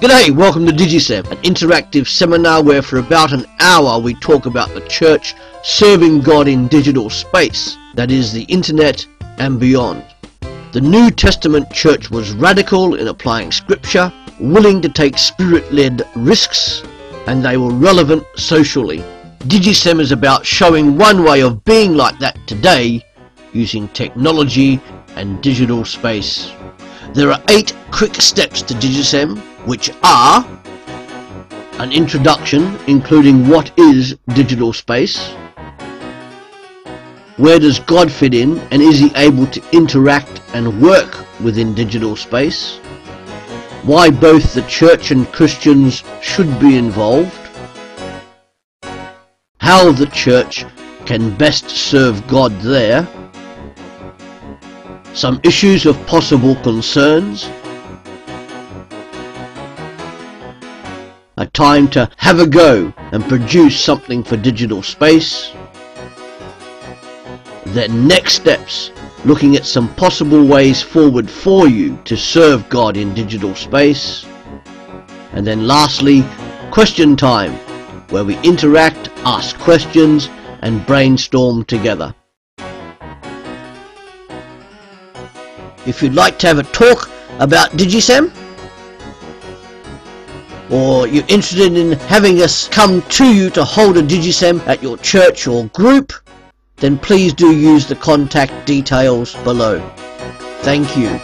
G'day, welcome to Digisem, an interactive seminar where for about an hour we talk about the church serving God in digital space, that is the internet and beyond. The New Testament church was radical in applying scripture, willing to take spirit-led risks, and they were relevant socially. Digisem is about showing one way of being like that today using technology and digital space. There are eight quick steps to Digisem, which are an introduction including what is digital space, where does God fit in and is he able to interact and work within digital space, why both the church and Christians should be involved, how the church can best serve God there, some issues of possible concerns, a time to have a go and produce something for digital space, then next steps, looking at some possible ways forward for you to serve God in digital space, and then lastly, question time, where we interact, ask questions, and brainstorm together. If you'd like to have a talk about Digisem, or you're interested in having us come to you to hold a Digisem at your church or group, then please do use the contact details below. Thank you.